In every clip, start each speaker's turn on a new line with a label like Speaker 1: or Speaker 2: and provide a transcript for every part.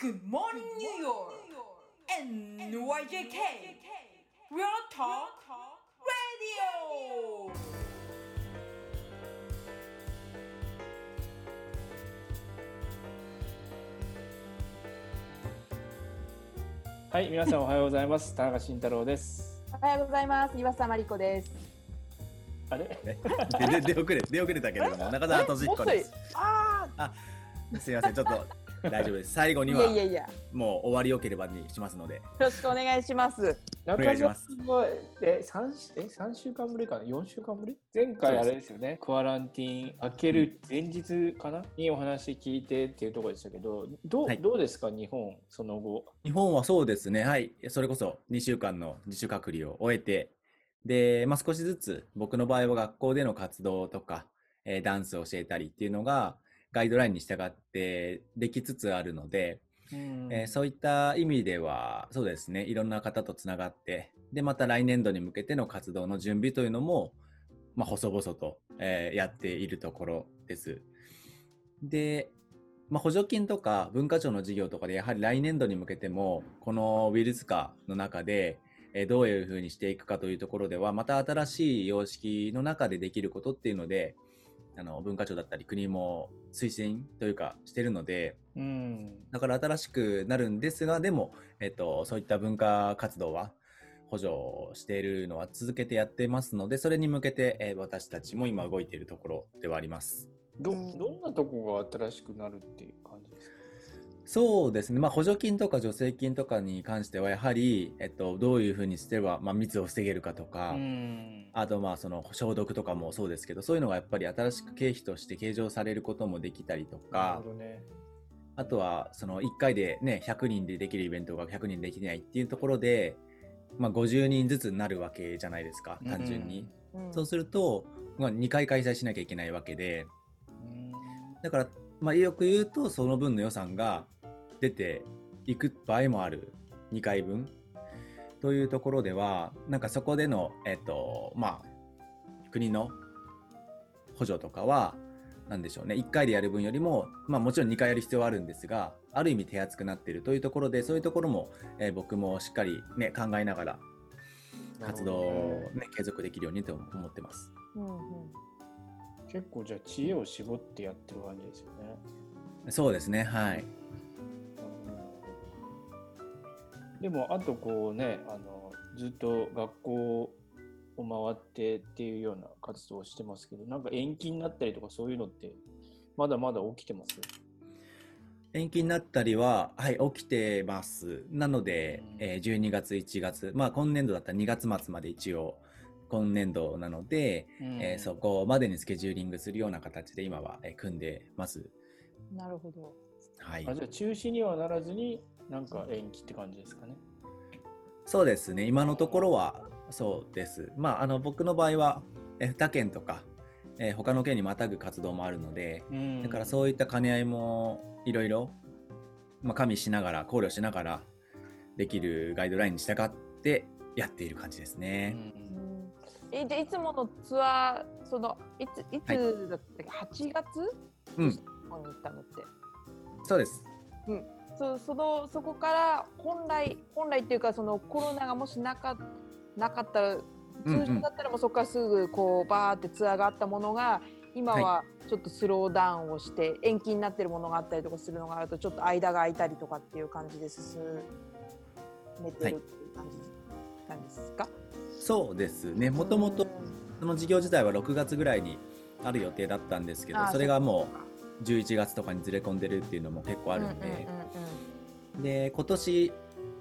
Speaker 1: Good morning, New York! NYJK! Real Talk Radio!
Speaker 2: はい、皆さんおはようございます。田中慎太郎です。
Speaker 3: おはようございます。岩佐真理子です。
Speaker 2: あれ？
Speaker 4: でで出遅れ出遅れたけれども中澤俊彦です。
Speaker 3: あ
Speaker 4: すみませんちょっと大丈夫です。最後
Speaker 3: あ、
Speaker 4: にはい
Speaker 3: やいやいや、よ
Speaker 4: もう終わりよければにしますので
Speaker 3: ろしくお願いします。
Speaker 4: お願いします
Speaker 2: 中澤さんはえ、三え、三週間ぶりかな ?4 週間ぶり？前回あれですよね。クアランティーン開ける前日かな？にお話聞いてっていうところでしたけど、どう,、
Speaker 4: はい
Speaker 2: どうですか？日本、その後。
Speaker 4: 日本はそうですねはいそれこそ2週間の自主隔離を終えてで、まあ、少しずつ僕の場合は学校での活動とか、えーダンスを教えたりっていうのがガイドラインに従ってできつつあるので、
Speaker 2: うん
Speaker 4: えーそういった意味では、そうですね、いろんな方とつながって、で、また来年度に向けての活動の準備というのも、まあ、細々と、えーやっているところです。で、まあ、補助金とか文化庁の事業とかで、やはり来年度に向けても、このウイルス化の中で、えーどういうふうにしていくかというところでは、また新しい様式の中でできることっていうので、あの文化庁だったり国も推薦というかしてるので、
Speaker 2: うん。
Speaker 4: だから新しくなるんですが、でも、えっと、そういった文化活動は補助しているのは続けてやってますので、それに向けて、えー私たちも今動いているところではあります。
Speaker 2: ど、どんなとこが新しくなるっていう感じですか？
Speaker 4: そうですね。まあ、補助金とか助成金とかに関しては、やはり、えっと、どういうふうにすれば、まあ、密を防げるかとか、
Speaker 2: うん。
Speaker 4: あと、まあ、その、消毒とかもそうですけど、そういうのがやっぱり新しく経費として計上されることもできたりとか
Speaker 2: ね。
Speaker 4: あとは、その1回でね、100人でできるイベントが100人できないっていうところで、まあ、50人ずつになるわけじゃないですか、単純に。
Speaker 3: うん
Speaker 4: そうすると、まあ、2回開催しなきゃいけないわけで、
Speaker 2: うん
Speaker 4: だから、まあ、よく言うと、その分の予算が出ていく場合もある。2回分。というところでは、なんかそこでの、えっと、まあ、国の補助とかは、なんでしょうね。1回でやる分よりも、まあもちろん2回やる必要はあるんですが、ある意味手厚くなっているというところで、そういうところも、えー僕もしっかりね、考えながら活動をね、継続できるようにと思ってます。
Speaker 3: うんうん
Speaker 2: 結構じゃあ知恵を絞ってやってる感じですよね。
Speaker 4: そうですね、はい。
Speaker 2: でもあとこうねあのずっと学校を回ってっていうような活動をしてますけどなんか延期になったりとかそういうのってまだまだ起きてます？
Speaker 4: 延期になったりは、はい、起きてます。なので
Speaker 2: うん、
Speaker 4: えー12月、1月、まあ今年度だったら2月末まで一応、今年度なので、えーそこまでにスケジューリングするような形で今は、えー組んでます。
Speaker 3: なるほど。
Speaker 4: はい
Speaker 2: あ。じゃあ中止にはならずになんか延期って感じですかね。
Speaker 4: そうですね。今のところは、そうです。まあ、あの、僕の場合は、えー他県とか、えー他の県にまたぐ活動もあるので、だからそういった兼ね合いもいろいろ、まあ、加味しながら、考慮しながら、できるガイドラインに従ってやっている感じです
Speaker 2: う
Speaker 4: ね。
Speaker 3: うんえ、じゃあいつものツアー、そのいついつだったっけ、8月？
Speaker 4: うん、
Speaker 3: 日本に行ったのって。
Speaker 4: そうです。
Speaker 3: そそのそこから本来本来っていうかそのコロナがもしなかなかったら通常だったらもうそこからすぐこうバーってツアーがあったものが今はちょっとスローダウンをして延期になってるものがあったりとかするのがあるとちょっと間が空いたりとかっていう感じで進めてるっていう感じなんですか、
Speaker 4: そうですね。もともと、その事業自体は6月ぐらいにある予定だったんですけど、それがも
Speaker 3: う
Speaker 4: 11月とかにずれ込んでるっていうのも結構あるんで、で、今年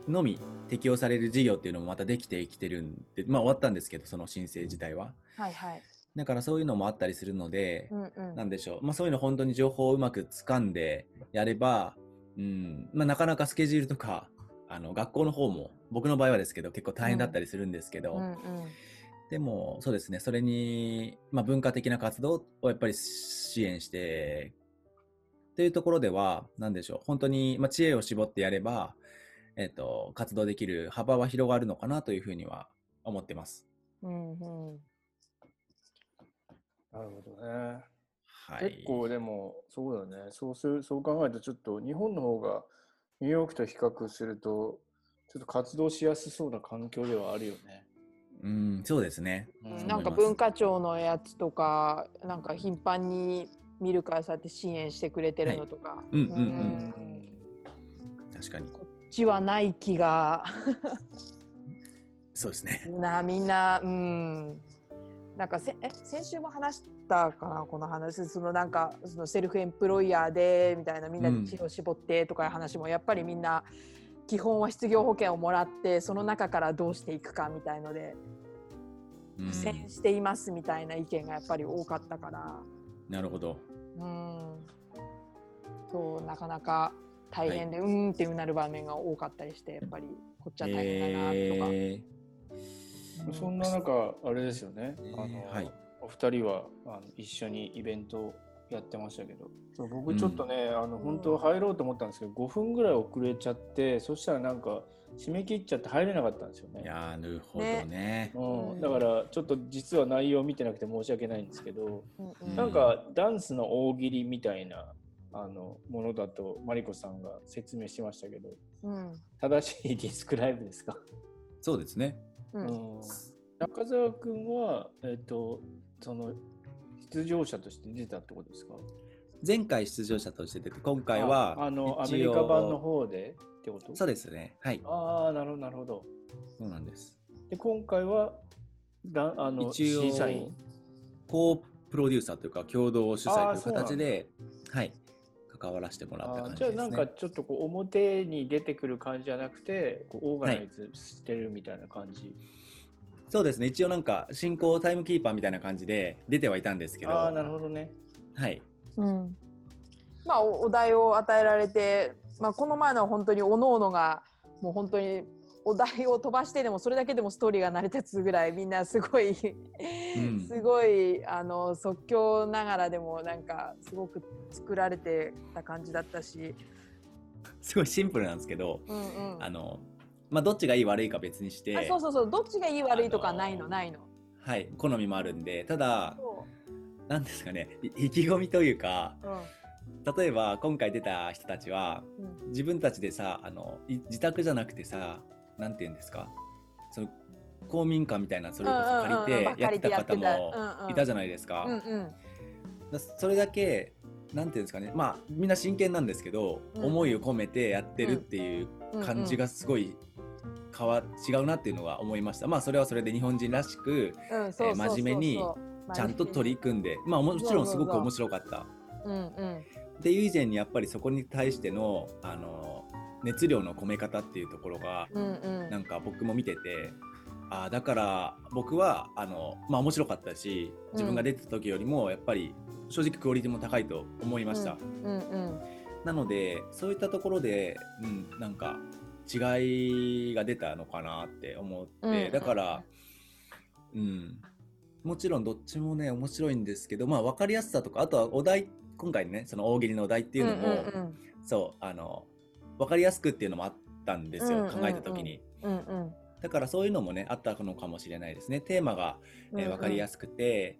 Speaker 4: のみ適用される事業っていうのもまたできてきてるんで、まあ終わったんですけど、その申請自体は。
Speaker 3: はいはい。
Speaker 4: だからそういうのもあったりするので、
Speaker 3: うんうん。
Speaker 4: なんでしょう。まあそういうの本当に情報をうまく掴んでやれば、うん、まあなかなかスケジュールとか、あの、学校の方も、僕の場合はですけど、結構大変だったりするんですけど、でも、そうですね、それに、まあ文化的な活動をやっぱり支援して、っていうところでは、なんでしょう。本当に、まあ知恵を絞ってやれば、えっ、と、活動できる幅は広がるのかなというふうには思ってます。
Speaker 3: うんうん
Speaker 2: なるほどね。
Speaker 4: はい。
Speaker 2: 結構でもそうだねそうするそう考えるとちょっと日本の方がニューヨークと比較すると、ちょっと活動しやすそうな環境ではあるよね。
Speaker 4: うん、そうですね。
Speaker 2: うん
Speaker 3: なんか文化庁のやつとかなんか頻繁に見るからさって支援してくれてるのとか、
Speaker 4: うんうんう。
Speaker 2: うんん
Speaker 4: 確かに。
Speaker 3: こっちはない気が
Speaker 4: そうですね。
Speaker 3: なみんなうんなんかせえ先週も話したかなこの話そのなんかそのセルフエンプロイヤーでみたいなみんなで知を絞ってとかいう話もやっぱりみんな基本は失業保険をもらってその中からどうしていくかみたいので
Speaker 4: うん
Speaker 3: 苦戦していますみたいな意見がやっぱり多かったから。
Speaker 4: なるほど。
Speaker 3: うん。そうなかなか大変で、うーんってうなる場面が多かったりしてやっぱりこっちは大変だなとか、
Speaker 4: え
Speaker 2: そんな中、あれですよね。
Speaker 4: えー
Speaker 2: あの
Speaker 4: はい。
Speaker 2: お二人はあの一緒にイベントをやってましたけど、そう僕ちょっとね、あの
Speaker 3: うん
Speaker 2: 本当入ろうと思ったんですけど、5分ぐらい遅れちゃって、そしたらなんか締め切っちゃって入れなかったんですよね。
Speaker 4: いやーなるほどね。
Speaker 2: うん。
Speaker 3: うん。
Speaker 2: だからちょっと実は内容見てなくて申し訳ないんですけど、
Speaker 3: うん。うん
Speaker 2: なんかダンスの大喜利みたいなあのものだとマリコさんが説明しましたけど、
Speaker 3: うん。
Speaker 2: 正しいディスクライブですか、
Speaker 4: そうですね。
Speaker 3: うん。
Speaker 2: うん。中澤君は、えっとその出場者として出たってことですか？
Speaker 4: 前回出場者として出て、今回は
Speaker 2: ああのアメリカ版の方でってこと？
Speaker 4: そうですね。はい。
Speaker 2: ああなるほどなるほど
Speaker 4: そうなんです。
Speaker 2: で今回はだあの
Speaker 4: 一応
Speaker 2: 審査員、
Speaker 4: コプロデューサーというか、共同主催という形で、はい、関わらせてもらった
Speaker 2: あ
Speaker 4: 感じですね。
Speaker 2: ーじゃあなんかちょっとこう表に出てくる感じじゃなくてこうオーガナイズしてるみたいな感じ、
Speaker 4: そうですね。一応なんか、進行タイムキーパーみたいな感じで出てはいたんですけど、
Speaker 2: ああなるほどね。
Speaker 4: はい。
Speaker 3: うん。まあおお題を与えられて、まあ、この前のは本当におのおのがもう本当にお題を飛ばしてでもそれだけでもストーリーが成り立つぐらいみんなすごい、
Speaker 4: ん。
Speaker 3: すごいあの即興ながらでもなんかすごく作られてた感じだったし、
Speaker 4: すごいシンプルなんですけど、
Speaker 3: うんうん、
Speaker 4: あの、まあ、どっちがいい悪いか別にして、
Speaker 3: あそうそうそう。どっちがいい悪いとか
Speaker 4: あのー
Speaker 3: ないの？ないの。
Speaker 4: はい、好みもあるんで、ただ、
Speaker 3: そ
Speaker 4: なんですかね、い意気込みというか、
Speaker 3: ううん。
Speaker 4: 例えば今回出た人たちは、
Speaker 3: うん。
Speaker 4: 自分たちでさ、あの、い自宅じゃなくてさ、なんて言うんですか、その、公民館みたいなそれこそ借りてやってた。方もいたじゃないですか。それだけ、なんていうんですかね、まあ、みんな真剣なんですけど、
Speaker 3: うん。
Speaker 4: 思いを込めてやってるっていう
Speaker 3: うん。
Speaker 4: 感じがすごい変わ、違うなっていうのは思いました。まあ、それはそれで日本人らしく、真面目にちゃんと取り組んで、まあ、もちろんすごく面白かった。
Speaker 3: うんうん。
Speaker 4: っていう以前にやっぱりそこに対してのあの熱量の込め方っていうところが
Speaker 3: うんうん。
Speaker 4: なんか僕も見ててあーだから僕はあのまあ面白かったし自分が出てた時よりもやっぱり正直クオリティも高いと思いました、
Speaker 3: うんうん。
Speaker 4: なのでそういったところで、うん、なんか違いが出たのかなって思って、
Speaker 3: うん。うん
Speaker 4: だからうん。もちろんどっちもね面白いんですけどまあ分かりやすさとかあとはお題今回ねその大喜利のお題っていうのも、
Speaker 3: うん
Speaker 4: そうあの分かりやすくっていうのもあったんですよ、
Speaker 3: うんうんうん。
Speaker 4: 考えた時に。
Speaker 3: うんうん。
Speaker 4: だからそういうのもねあったのかもしれないですね。テーマが、えー分かりや
Speaker 3: す
Speaker 4: すくて、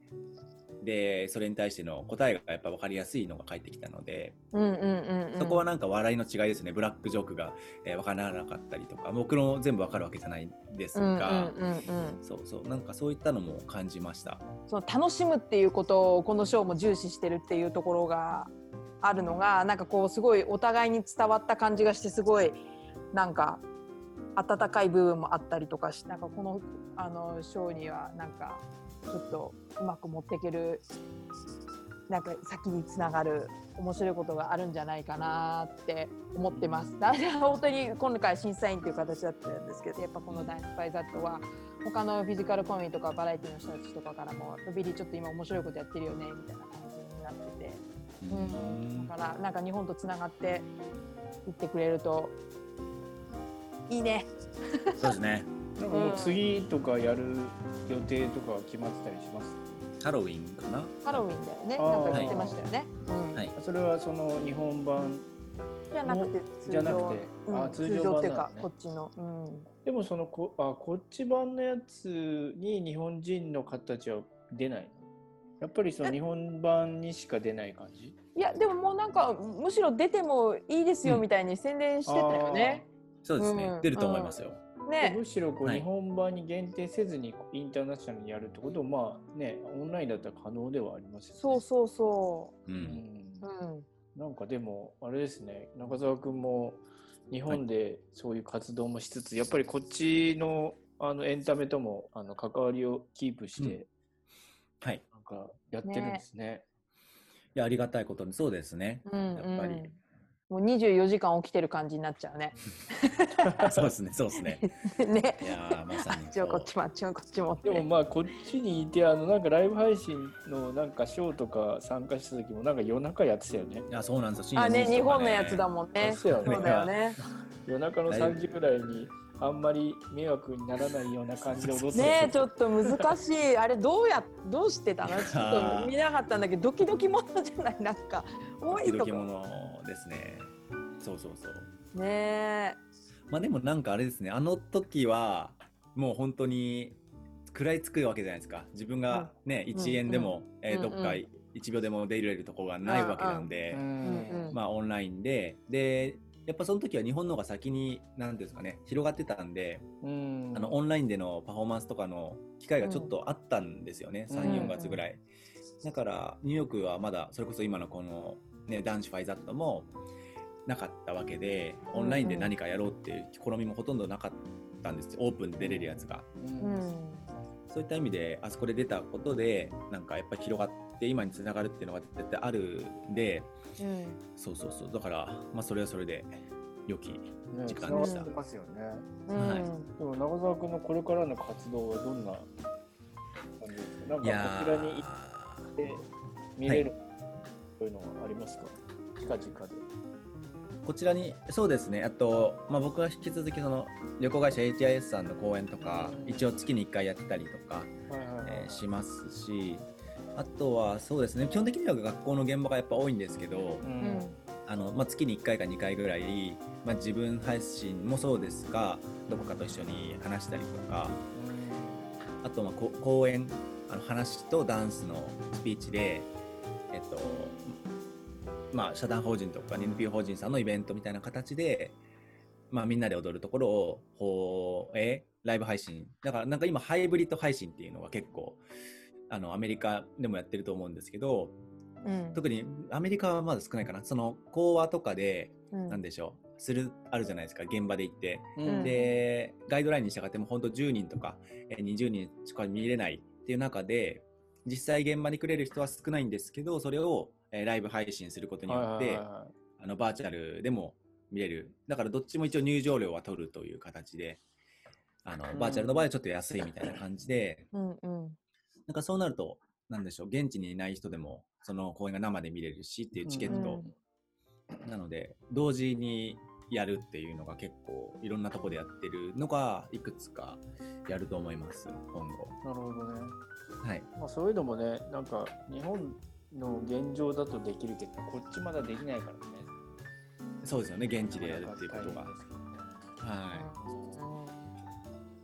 Speaker 4: でそれに対しての答えがやっぱ分かりやすいのが返ってきたので、
Speaker 3: うんうんうんうん。
Speaker 4: そこはなんか笑いの違いですね。ブラックジョークが、えー分からなかったりとか。僕の全部分かるわけじゃないんです
Speaker 3: うんうん
Speaker 4: が、
Speaker 3: うんうん。
Speaker 4: そうそう。なんかそういったのも感じました。
Speaker 3: その楽しむっていうことをこのショーも重視してるっていうところがあるのがなんかこうすごいお互いに伝わった感じがしてすごいなんか温かい部分もあったりとかしなんかこのあのショーにはなんかちょっとうまく持っていけるなんか先につながる面白いことがあるんじゃないかなって思ってます。だから本当に今回審査員という形だったんですけどやっぱこの「ダンス・バイ・ザット」は他のフィジカルコメディとかバラエティの人たちとかからも「ビリーちょっと今面白いことやってるよね」みたいな感じになってて、うん、だからなんか日本とつながっていってくれるといいね。
Speaker 4: そうですね
Speaker 2: なんかもう次とかやる予定とか決まってたりします、
Speaker 4: ハロウィンかな。
Speaker 3: ハロウィンだよね。なんか言ってましたよね。うん。
Speaker 4: はい。
Speaker 2: それはその日本版？
Speaker 3: じゃなくて通
Speaker 2: じゃなく
Speaker 3: 常
Speaker 2: て、
Speaker 3: うん。
Speaker 2: あ通
Speaker 3: 通常っていうか
Speaker 2: 常版なんだね
Speaker 3: こっちの。うん。
Speaker 2: でもそのこあこっち版のやつに日本人の方たちは出ないやっぱりその日本版にしか出ない感じ？
Speaker 3: いやでももうなんかむしろ出てもいいですよ
Speaker 4: うん
Speaker 3: みたいに宣伝してたよね。
Speaker 4: そうですね、
Speaker 3: うん。
Speaker 4: 出ると思いますよ。
Speaker 3: ね
Speaker 2: むしろこう、
Speaker 4: はい
Speaker 2: 日本版に限定せずにインターナショナルにやるってこともまあねオンラインだったら可能ではありますよね。
Speaker 3: そうそうそう
Speaker 4: う。
Speaker 2: うんん
Speaker 3: う。うん。
Speaker 2: なんかでもあれですね中澤君も日本でそういう活動もしつつ、やっぱりこっちのあのエンタメともあの関わりをキープして、
Speaker 4: はい。
Speaker 2: なんかやってるんですね。
Speaker 4: いや、ありがたいことに、そうですね。
Speaker 3: うん
Speaker 4: やっぱり
Speaker 3: うんもう24時間起きてる感じになっちゃうね。
Speaker 4: そうですね、そうですね。
Speaker 3: ね。
Speaker 4: いやーまさに
Speaker 3: あっちもこっちもあっちもこっちも。
Speaker 2: でもまあこっちにいてあのなんかライブ配信のなんかショーとか参加した時もなんか夜中やってたよね。
Speaker 4: いや、そうなんですよ。
Speaker 3: あね
Speaker 4: 深夜2時
Speaker 3: 日本のやつだもんね。
Speaker 2: そうだよね
Speaker 3: そうだよね。
Speaker 2: 夜中の3時ぐらいにあんまり迷惑にならないような感じで踊ってた。
Speaker 3: ねえちょっと難しい。あれどうやどうしてたの？ちょっと見なかったんだけどドキドキものじゃない。なんか多い
Speaker 4: 時
Speaker 3: とか
Speaker 4: 々ものですね。そうそうそう。
Speaker 3: ね
Speaker 4: まあでもなんかあれですね、あの時はもう本当に食らいつくわけじゃないですか。自分がね、
Speaker 3: うん。
Speaker 4: 1円でも、えー
Speaker 3: うん
Speaker 4: どっか
Speaker 3: うん
Speaker 4: 1秒でも出れるとこがないわけなんで、
Speaker 2: うん
Speaker 3: うんうん。
Speaker 4: まあオンラインで、で、やっぱその時は日本の方が先に、なんていうんですかね、広がってたんで、
Speaker 2: うん
Speaker 4: あのオンラインでのパフォーマンスとかの機会がちょっとあったんですよね、
Speaker 2: うん
Speaker 4: 3、4月ぐらい。だから、ニューヨークはまだ、それこそ今のこの、ね、男子ファイザットもなかったわけで、オンラインで何かやろうっていう試みもほとんどなかったんですよ、オープンで出れるやつが。
Speaker 3: うん
Speaker 4: そういった意味で、あそこで出たことで、なんかやっぱり広がって、今につながるっていうのが絶対あるんで、
Speaker 3: うん
Speaker 4: そうそうそう、だから、まあ、それはそれで、良き。
Speaker 2: ね
Speaker 4: 時間でした
Speaker 2: 繋がってますよね。
Speaker 3: うん
Speaker 4: はい
Speaker 2: でも中澤君のこれからの活動はどんな感じですか？なんかこちらに行って見れる、そういうのはありますか？近々で。
Speaker 4: こちらに、そうですね、あと、まあ、僕は引き続きその旅行会社 HIS さんの講演とか、一応月に1回やってたりとか、
Speaker 2: はいはいはい
Speaker 4: えーしますし、あとはそうですね、基本的には学校の現場がやっぱ多いんですけど
Speaker 2: う、
Speaker 3: うん。
Speaker 2: ん
Speaker 4: あのまあ、月に1回か2回ぐらい、まあ、自分配信もそうですが、どこかと一緒に話したりとか、あとまあこ講演、あの話とダンスのスピーチで、えっと、まあ、社団法人とか NPO 法人さんのイベントみたいな形で、まあ、みんなで踊るところを、放映、ライブ配信。だから、なんか今、ハイブリッド配信っていうのが結構、あの、アメリカでもやってると思うんですけど、
Speaker 3: うん。
Speaker 4: 特にアメリカはまだ少ないかな。その、講話とかで、
Speaker 3: うん。
Speaker 4: なんでしょう、する、あるじゃないですか、現場で行って。
Speaker 2: うん。
Speaker 4: で、ガイドラインに従っても本当10人とかえー20人しか見れないっていう中で、実際現場に来れる人は少ないんですけど、それをえーライブ配信することによって、バーチャルでも見れる。だからどっちも一応入場料は取るという形で、あの
Speaker 2: うん。
Speaker 4: バーチャルの場合はちょっと安いみたいな感じで、
Speaker 3: うんうん
Speaker 4: なんかそうなると、なんでしょう、現地にいない人でもその公演が生で見れるしっていうチケット。なので、同時にやるっていうのが結構いろんなとこでやってるのがいくつかやると思います、今後。
Speaker 2: いなるほどね。
Speaker 4: はい。
Speaker 2: まあ、そういうのもね、なんか日本の現状だとできるけど、こっちまだできないからね。
Speaker 4: そうですよね、現地でやるっていうことが。は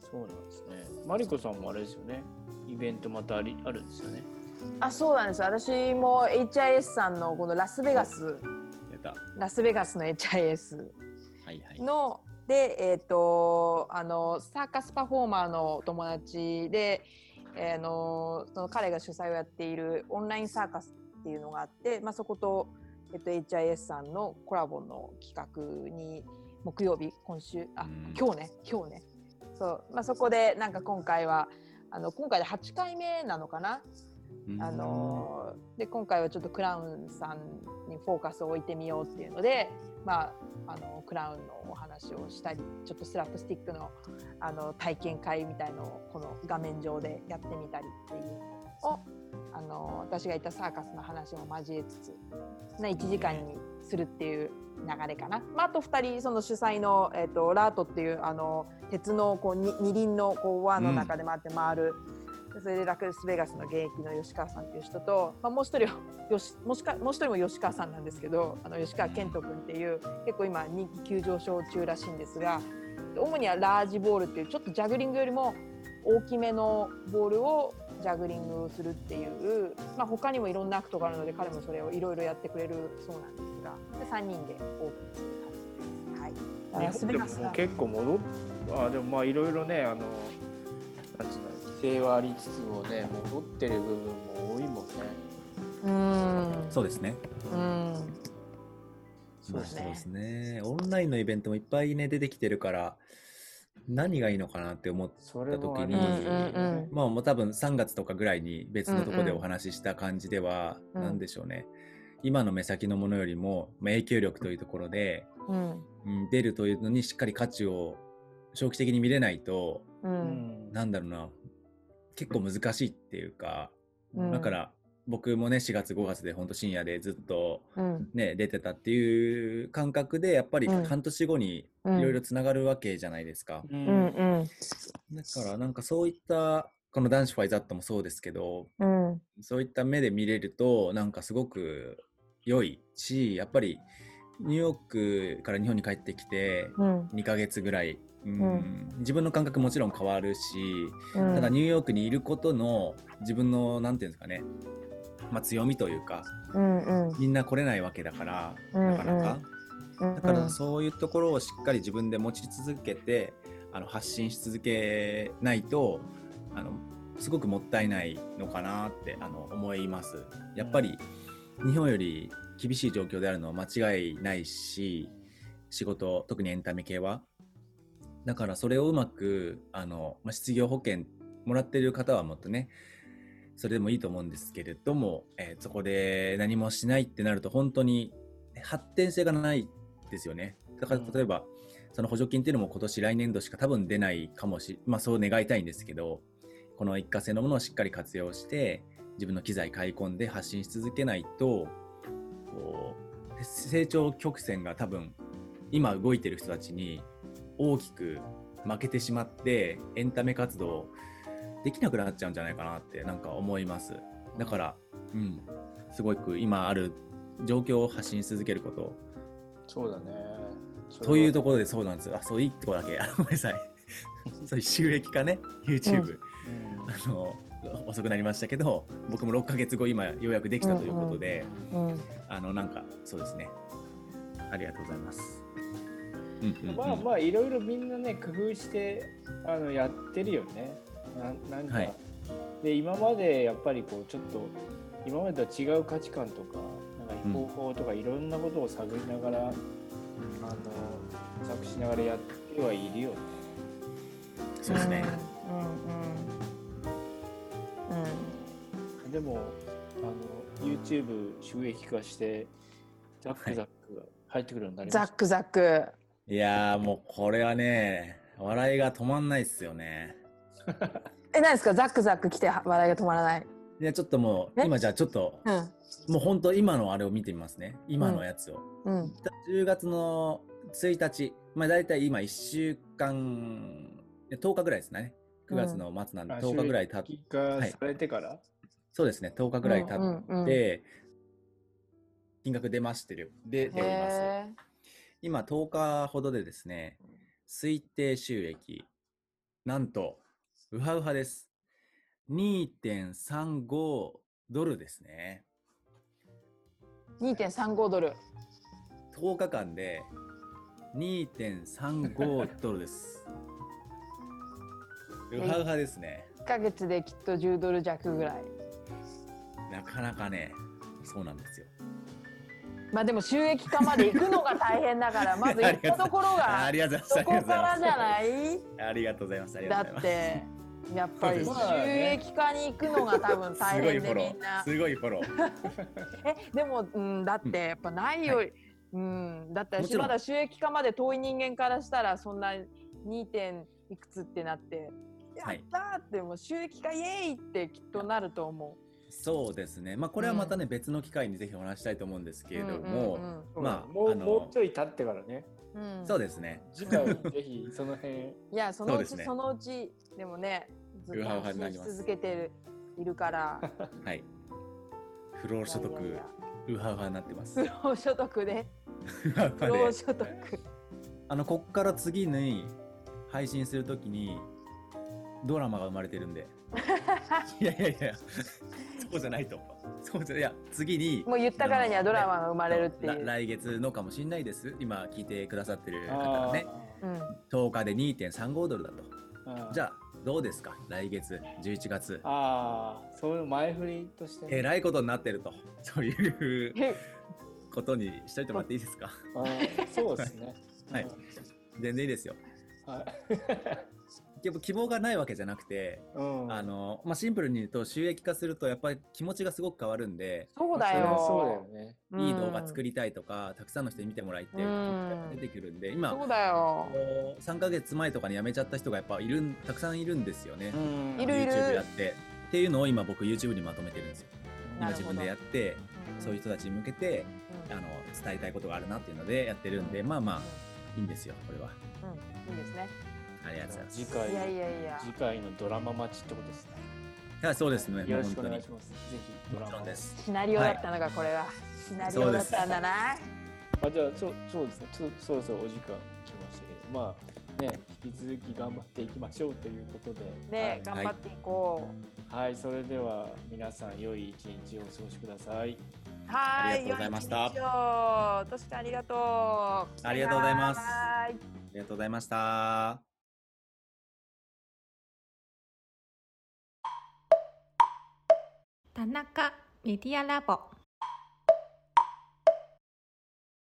Speaker 2: そうなんですね。マリコさんもあれですよね。イベントまたありあるんですよね。
Speaker 3: あそうなんです私も HIS さんのこのラスベガス。ラスベガスの HIS
Speaker 4: はいはい。
Speaker 3: のでえっ、とあのサーカスパフォーマーのお友達で、えーあのその彼が主催をやっているオンラインサーカスっていうのがあって、まあ、そこと、えっと HIS さんのコラボの企画に木曜日今週あ
Speaker 4: うん
Speaker 3: 今日ね今日ねそう、まあ、そこでなんか今回はあの今回で8回目なのかな？
Speaker 4: うん
Speaker 3: あのーで今回はちょっとクラウンさんにフォーカスを置いてみようっていうので、まあ、あのクラウンのお話をしたりちょっとスラップスティックのあの体験会みたいのをこの画面上でやってみたりっていうのをあの私がいたサーカスの話も交えつつな1時間にするっていう流れかな。まあ、あと2人その主催の、えー、とラートっていうあの鉄のこうに二輪のこう輪の中で回って回る、それでラスベガスの現役の吉川さんっていう人と、まあ、もう一人はよしもしかもう一人も吉川さんなんですけどあの吉川健人君っていう結構今人気急上昇中らしいんですが主にはラージボールっていうちょっとジャグリングよりも大きめのボールをジャグリングするっていう、まあ、他にもいろんなアクトがあるので彼もそれをいろいろやってくれるそうなんですがで3人でオープンする感じです。
Speaker 2: 結構戻っあでもまあいろいろねあのなんつうの規制はありつつもね戻ってる部分も多いもんね
Speaker 3: うん
Speaker 4: そうですね。
Speaker 3: うん
Speaker 4: まあ
Speaker 3: そうですね
Speaker 4: そうですね。オンラインのイベントもいっぱいね、出てきてるから、何がいいのかなって思った時
Speaker 2: ますよね。
Speaker 3: うんうんうん。
Speaker 4: まあもう多分3月とかぐらいに別のところでお話しした感じでは、
Speaker 3: うん。
Speaker 4: なんでしょうね。今の目先のものよりも、まあ、影響力というところで、
Speaker 3: うん。
Speaker 4: うん、出るというのにしっかり価値を長期的に見れないと、なんだろうな、結構難しいっていうか、
Speaker 3: うん。
Speaker 4: だから僕もね、4月5月で本当深夜でずっと
Speaker 3: うん。
Speaker 4: ね、出てたっていう感覚で、やっぱり
Speaker 3: うん。
Speaker 4: 半年後にい
Speaker 3: うん。
Speaker 4: ろいろつながるわけじゃないですか。
Speaker 2: う
Speaker 3: うん。ん
Speaker 4: だからなんかそういった、この男子ファイザットもそうですけど、
Speaker 3: うん。
Speaker 4: そういった目で見れると、なんかすごく良いし、やっぱりニューヨークから日本に帰ってきて
Speaker 3: うん。
Speaker 4: 2ヶ月ぐらい、うん。
Speaker 3: うん。
Speaker 4: 自分の感覚もちろん変わるし、
Speaker 3: うん。
Speaker 4: ただニューヨークにいることの自分の、なんていうんですかね、まあ強みというか、
Speaker 3: うんうん
Speaker 4: みんな来れないわけだから、
Speaker 3: うん
Speaker 4: なかなか。
Speaker 3: うん
Speaker 4: だからそういうところをしっかり自分で持ち続けてあの発信し続けないとあのすごくもったいないのかなってあの思います。やっぱり日本より厳しい状況であるのは間違いないし仕事特にエンタメ系はだからそれをうまくあの、まあ、失業保険もらってる方はもっとねそれでもいいと思うんですけれども、えーそこで何もしないってなると本当に発展性がないですよね。だから
Speaker 2: うん
Speaker 4: 例えば、その補助金っていうのも今年来年度しか多分出ないかもし、まあそう願いたいんですけど、この一過性のものをしっかり活用して、自分の機材買い込んで発信し続けないと、こう、成長曲線が多分、今動いてる人たちに大きく負けてしまって、エンタメ活動できなくなっちゃうんじゃないかなってなんか思います。だから、うん、すごく今ある状況を発信し続けること、
Speaker 2: そうだね
Speaker 4: というところでそうなんですよ。あ、そういいところだけ。あごめんなさい。そういう収益化ね、YouTube。あの、遅くなりましたけど、僕も6ヶ月後、今、ようやくできたということで、
Speaker 3: うん
Speaker 4: あの、なんか、そうですね。ありがとうございます。うんうん、うん。
Speaker 2: まあまあいろいろみんなね工夫してあのやってるよねななんか、
Speaker 4: はい。
Speaker 2: で今までやっぱりこうちょっと今までとは違う価値観とかなんか方法とかいろんなことを探りながら、あの模索しながらやってはいるよね。
Speaker 4: そうですね。
Speaker 3: うんうん
Speaker 2: でもあの YouTube 収益化してザックザックが入ってくるようになりました、
Speaker 3: ザックザック。
Speaker 4: いやー、もう、これはね、笑いが止まんないっすよね。
Speaker 3: え何ですか？ザックザック来て笑いが止まらない。
Speaker 4: いや、ちょっともう、
Speaker 3: え？
Speaker 4: 今じゃあちょっと、
Speaker 3: うん。
Speaker 4: もう本当今のあれを見てみますね。今のやつを。
Speaker 3: うん。
Speaker 4: 10月の1日、まあ大体今1週間、10日ぐらいですね。9月の末なんで、
Speaker 2: あ
Speaker 4: 10日ぐらい経って、
Speaker 2: されてから、
Speaker 4: そうですね、10日ぐらい経って、
Speaker 3: うんうんうん。
Speaker 4: 金額出ましてる。で、出ています。
Speaker 3: へ
Speaker 4: 今10日ほどでですね、推定収益、なんと、ウハウハです。2.35ドルですね。
Speaker 3: ー2.35ドル
Speaker 4: 10日間で2.35ドルです。ウハウハですね。
Speaker 3: 1ヶ月できっと10ドル弱ぐらい
Speaker 4: なかなかね、そうなんですよ。
Speaker 3: まあでも収益化まで行くのが大変だから まず行ったところ
Speaker 4: あ
Speaker 3: が
Speaker 4: ありがとうござ
Speaker 3: そこ
Speaker 4: います。
Speaker 3: からじゃない？
Speaker 4: ありがとうございます。
Speaker 3: だってやっぱり収益化に行くのが多分。大
Speaker 4: すごい
Speaker 3: 変
Speaker 4: フォロー。
Speaker 3: でみんな
Speaker 4: すごいフォロー。
Speaker 3: えでも、うん、だってやっぱないより、うん、だって
Speaker 4: もちろん
Speaker 3: 私まだ収益化まで遠い人間からしたらそんな 2. 点いくつってなってや
Speaker 4: はい
Speaker 3: ったーってもう収益化イエーイってきっとなると思
Speaker 4: そうですね。まあこれはまたね、別の機会にぜひお話したいと思うんです
Speaker 3: う。
Speaker 4: けれど
Speaker 3: うん
Speaker 4: も、まあ
Speaker 2: もうちょい経ってからね
Speaker 4: そうですね。
Speaker 2: 次回ぜひその辺
Speaker 3: いやその
Speaker 4: そう
Speaker 3: ちそのうちでもねずっと続けてるいるから
Speaker 4: はい。不労所得、
Speaker 3: いやいやいや
Speaker 4: ウハウハになってます。
Speaker 3: 不労所得で不労所得
Speaker 4: あの、こっから次に配信するときに、ドラマが生まれてるんで。いやいやいや、そうじゃないと。そうじゃいや、次に。
Speaker 3: もう言ったからにはドラマが生まれるっていう。
Speaker 4: ら来月のかもしれないです。今聞いてくださってる方がね。
Speaker 3: うん。
Speaker 4: 10日で2.35ドルだと。
Speaker 2: あー
Speaker 4: じゃあ、どうですか？来月、11月。
Speaker 2: ああ、そういう前振りとしてね、
Speaker 4: えらいことになってると。そういうことにしといてもらっていいですか？
Speaker 2: そうですね。
Speaker 4: はい全然いいですよ。
Speaker 2: はい。
Speaker 4: 希望がないわけじゃなくて、
Speaker 2: うん。
Speaker 4: あの、まあ、シンプルに言うと収益化するとやっぱり気持ちがすごく変わるんで、
Speaker 3: そうだ
Speaker 2: それはそうだよ
Speaker 3: よ。
Speaker 2: ね。
Speaker 4: いい動画作
Speaker 3: り
Speaker 4: りたいとか、たくさんの人に見てもらいたい
Speaker 3: うん
Speaker 4: 出てくるんで、今、
Speaker 3: そうだよ。
Speaker 4: 3ヶ月前とかに辞めちゃった人がやっぱいるん、たくさんいるんですよね。
Speaker 2: うん
Speaker 3: いるいる
Speaker 4: YouTube やって。っていうのを今僕 YouTube にまとめてるんですよ。今自分でやって、そういう人たちに向けて、
Speaker 3: うん
Speaker 4: あの、伝えたいことがあるなっていうのでやってるんで、まあまあ、いいんですよ、これは。
Speaker 3: うん、いいですね。
Speaker 4: ありがとうございます。
Speaker 2: 次回
Speaker 3: いやいやいや。
Speaker 2: 次回のドラマ待ちってことですね。
Speaker 4: いやそうですね、も
Speaker 2: よろしくお。願いします。ぜひド
Speaker 4: も
Speaker 2: ラマ
Speaker 4: です。
Speaker 3: シナリオだったのか、これは。シナリオだったんだな。
Speaker 2: あじゃあそうそうですねそそろそろお時間来ましたけどまあね引き続き頑張っていきましょうということで
Speaker 3: ね、頑張っていこう。
Speaker 2: はい、はい、それでは皆さん良い一日をお過ごしください
Speaker 3: はーい。
Speaker 4: ありがとうございました
Speaker 3: としかありがとう。
Speaker 4: ありがとうございますありがとうございました。
Speaker 5: 田中メディアラボ。